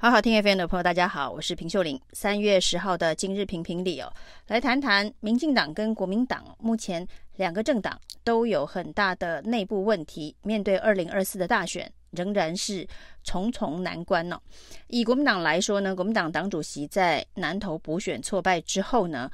好好听 FM 的朋友，大家好，我是平秀玲。三月十号的今日评评理哦，来谈谈民进党跟国民党目前两个政党都有很大的内部问题，面对二零二四的大选，仍然是重重难关哦。以国民党来说呢，国民党党主席在南投补选挫败之后呢，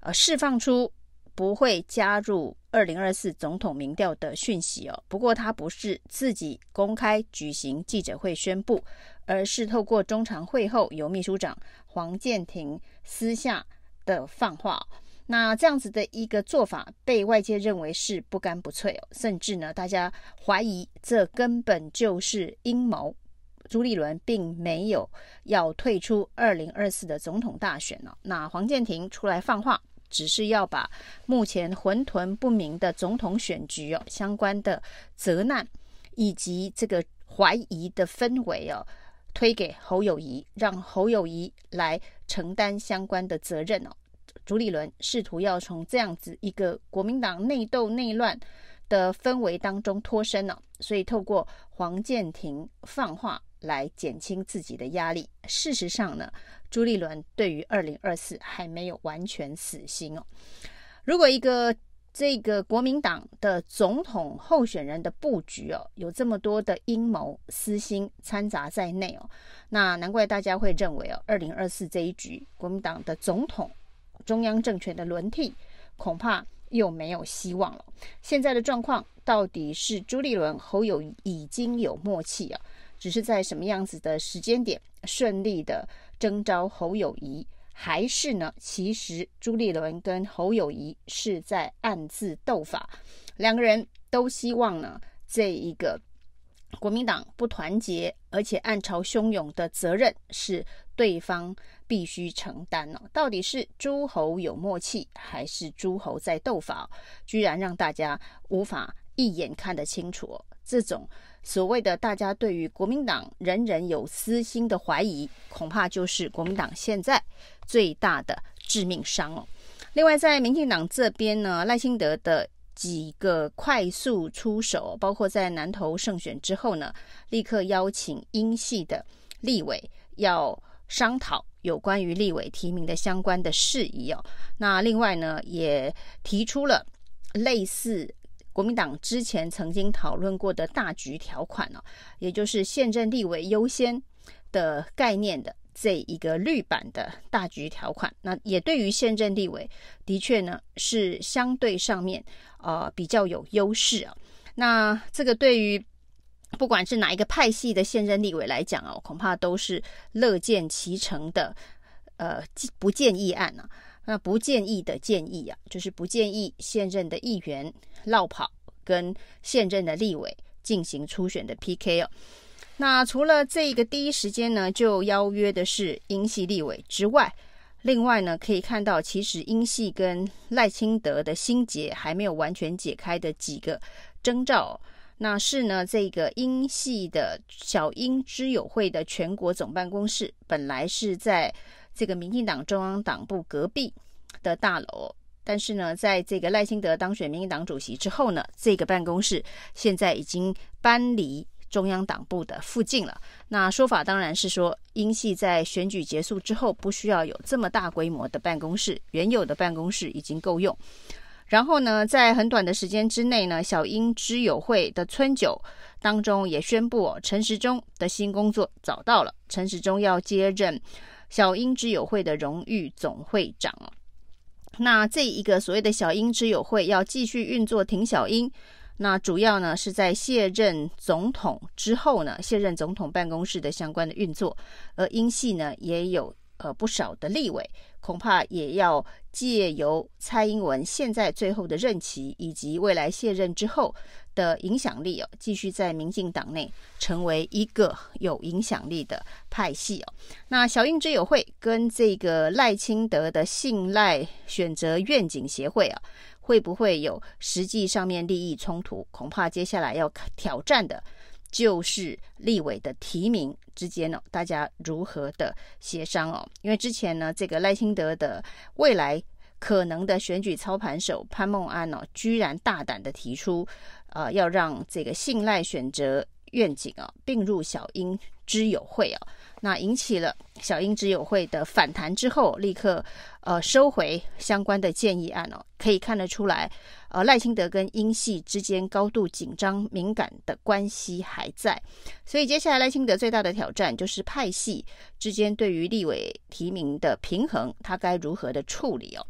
呃，释放出不会加入二零二四总统民调的讯息哦。不过他不是自己公开举行记者会宣布。而是透过中常会后由秘书长黄建庭私下的放话，那这样子的一个做法被外界认为是不干不脆，甚至呢，大家怀疑这根本就是阴谋。朱立伦并没有要退出二零二四的总统大选哦，那黄建庭出来放话，只是要把目前混沌不明的总统选举哦相关的责难以及这个怀疑的氛围哦。推给侯友谊，让侯友谊来承担相关的责任哦。朱立伦试图要从这样子一个国民党内斗内乱的氛围当中脱身呢，所以透过黄健庭放话来减轻自己的压力。事实上呢，朱立伦对于二零二四还没有完全死心哦。如果一个这个国民党的总统候选人的布局哦，有这么多的阴谋私心掺杂在内哦，那难怪大家会认为哦，二零二四这一局国民党的总统中央政权的轮替恐怕又没有希望了。现在的状况到底是朱立伦、侯友已经有默契啊，只是在什么样子的时间点顺利的征召侯友谊？还是呢？其实朱立伦跟侯友谊是在暗自斗法，两个人都希望呢，这一个国民党不团结，而且暗潮汹涌的责任是对方必须承担呢。到底是诸侯有默契，还是诸侯在斗法？居然让大家无法一眼看得清楚。这种所谓的大家对于国民党人人有私心的怀疑，恐怕就是国民党现在最大的致命伤哦。另外，在民进党这边呢，赖清德的几个快速出手，包括在南投胜选之后呢，立刻邀请英系的立委要商讨有关于立委提名的相关的事宜哦。那另外呢，也提出了类似。国民党之前曾经讨论过的大局条款呢，也就是现任立委优先的概念的这一个绿版的大局条款，那也对于现任立委的确呢是相对上面呃比较有优势啊。那这个对于不管是哪一个派系的现任立委来讲哦，恐怕都是乐见其成的呃不建议案啊。那不建议的建议啊，就是不建议现任的议员落跑，跟现任的立委进行初选的 PK 哦。那除了这个第一时间呢，就邀约的是英系立委之外，另外呢，可以看到其实英系跟赖清德的心结还没有完全解开的几个征兆，那是呢，这个英系的小英知友会的全国总办公室本来是在。这个民进党中央党部隔壁的大楼，但是呢，在这个赖清德当选民进党主席之后呢，这个办公室现在已经搬离中央党部的附近了。那说法当然是说，英系在选举结束之后不需要有这么大规模的办公室，原有的办公室已经够用。然后呢，在很短的时间之内呢，小英知友会的春酒当中也宣布，陈时中的新工作找到了，陈时中要接任。小英之友会的荣誉总会长，那这一个所谓的小英之友会要继续运作，挺小英，那主要呢是在卸任总统之后呢，卸任总统办公室的相关的运作，而英系呢也有呃不少的立委，恐怕也要借由蔡英文现在最后的任期以及未来卸任之后。的影响力哦，继续在民进党内成为一个有影响力的派系哦。那小英之友会跟这个赖清德的信赖选择愿景协会啊，会不会有实际上面利益冲突？恐怕接下来要挑战的就是立委的提名之间呢，大家如何的协商哦？因为之前呢，这个赖清德的未来可能的选举操盘手潘孟安哦，居然大胆的提出。呃，要让这个信赖选择愿景啊，并入小英知友会啊，那引起了小英之友会的反弹之后，立刻呃收回相关的建议案哦。可以看得出来，呃赖清德跟英系之间高度紧张敏感的关系还在，所以接下来赖清德最大的挑战就是派系之间对于立委提名的平衡，他该如何的处理哦。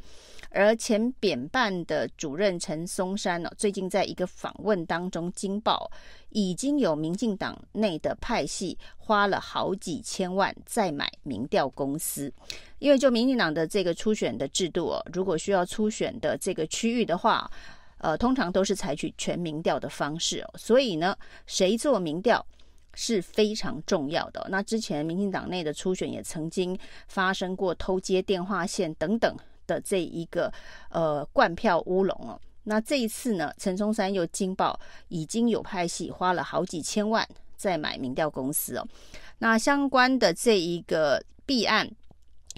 而前扁办的主任陈松山呢，最近在一个访问当中惊爆，已经有民进党内的派系花了好几千万在买民调公司，因为就民进党的这个初选的制度哦，如果需要初选的这个区域的话，呃，通常都是采取全民调的方式哦，所以呢，谁做民调是非常重要的。那之前民进党内的初选也曾经发生过偷接电话线等等。的这一个呃灌票乌龙哦，那这一次呢，陈松山又惊爆，已经有派系花了好几千万在买民调公司哦。那相关的这一个弊案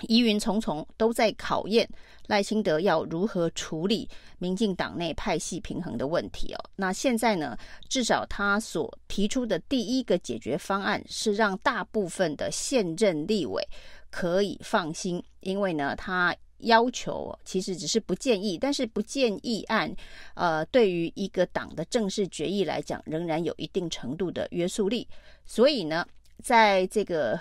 疑云重重，都在考验赖清德要如何处理民进党内派系平衡的问题哦。那现在呢，至少他所提出的第一个解决方案是让大部分的现任立委可以放心，因为呢，他。要求其实只是不建议，但是不建议案，呃，对于一个党的正式决议来讲，仍然有一定程度的约束力。所以呢，在这个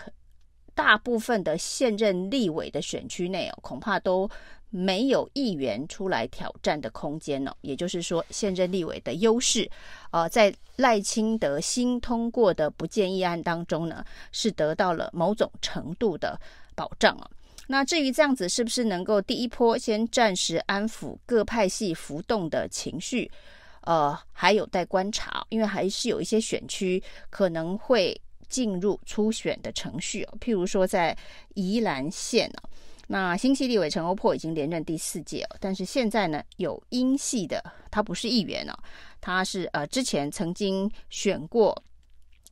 大部分的现任立委的选区内哦，恐怕都没有议员出来挑战的空间哦。也就是说，现任立委的优势，呃，在赖清德新通过的不建议案当中呢，是得到了某种程度的保障啊。那至于这样子是不是能够第一波先暂时安抚各派系浮动的情绪，呃，还有待观察，因为还是有一些选区可能会进入初选的程序哦，譬如说在宜兰县哦，那新系立委陈欧珀已经连任第四届哦，但是现在呢有英系的，他不是议员哦，他是呃之前曾经选过。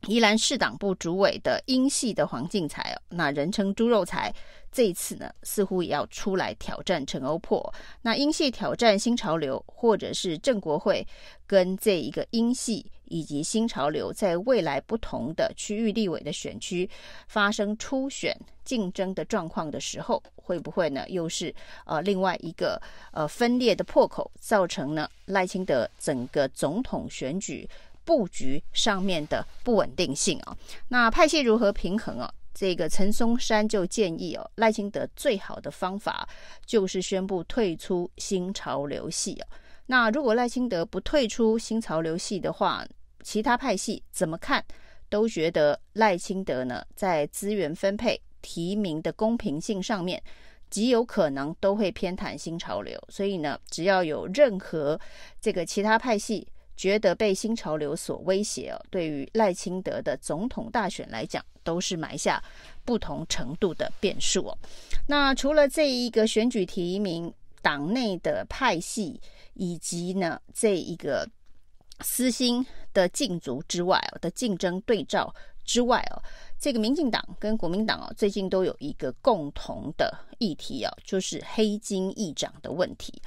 宜兰市党部主委的英系的黄进财哦，那人称猪肉财，这一次呢似乎也要出来挑战陈欧珀。那英系挑战新潮流，或者是正国会跟这一个英系以及新潮流，在未来不同的区域立委的选区发生初选竞争的状况的时候，会不会呢又是呃另外一个呃分裂的破口，造成呢赖清德整个总统选举布局上面的不稳定性啊，那派系如何平衡啊？这个陈松山就建议哦，赖清德最好的方法就是宣布退出新潮流系哦。那如果赖清德不退出新潮流系的话，其他派系怎么看都觉得赖清德呢，在资源分配、提名的公平性上面，极有可能都会偏袒新潮流。所以呢，只要有任何这个其他派系。觉得被新潮流所威胁哦，对于赖清德的总统大选来讲，都是埋下不同程度的变数哦。那除了这一个选举提名党内的派系，以及呢这一个私心的竞逐之外哦的竞争对照之外哦，这个民进党跟国民党哦最近都有一个共同的议题哦，就是黑金议长的问题。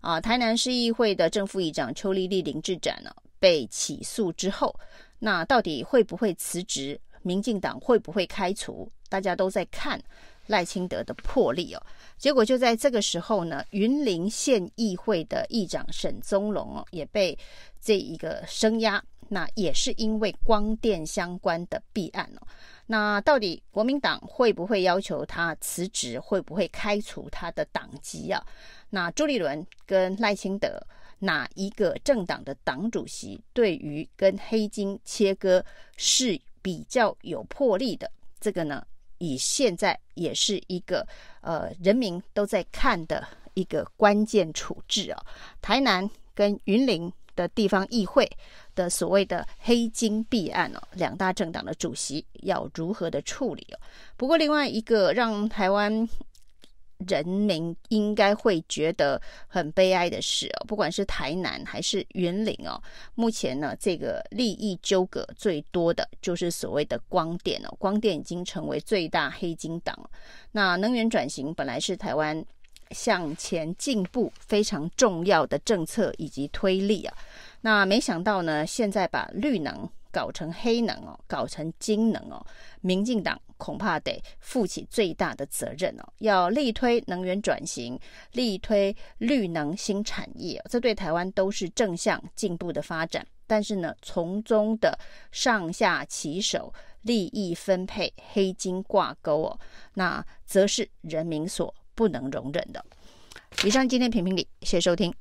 啊，台南市议会的正副议长邱丽丽林志展呢被起诉之后，那到底会不会辞职？民进党会不会开除？大家都在看赖清德的魄力哦。结果就在这个时候呢，云林县议会的议长沈宗龙哦也被这一个声压，那也是因为光电相关的弊案哦。那到底国民党会不会要求他辞职？会不会开除他的党籍啊？那朱立伦跟赖清德哪一个政党的党主席对于跟黑金切割是比较有魄力的？这个呢，以现在也是一个呃人民都在看的一个关键处置啊。台南跟云林的地方议会的所谓的黑金弊案哦，两大政党的主席要如何的处理哦？不过另外一个让台湾。人民应该会觉得很悲哀的是哦，不管是台南还是云林哦，目前呢，这个利益纠葛最多的就是所谓的光电哦，光电已经成为最大黑金党。那能源转型本来是台湾向前进步非常重要的政策以及推力啊，那没想到呢，现在把绿能搞成黑能哦，搞成金能哦，民进党恐怕得负起最大的责任哦。要力推能源转型，力推绿能新产业哦，这对台湾都是正向进步的发展。但是呢，从中的上下其手、利益分配、黑金挂钩哦，那则是人民所不能容忍的。以上今天评评理，谢谢收听。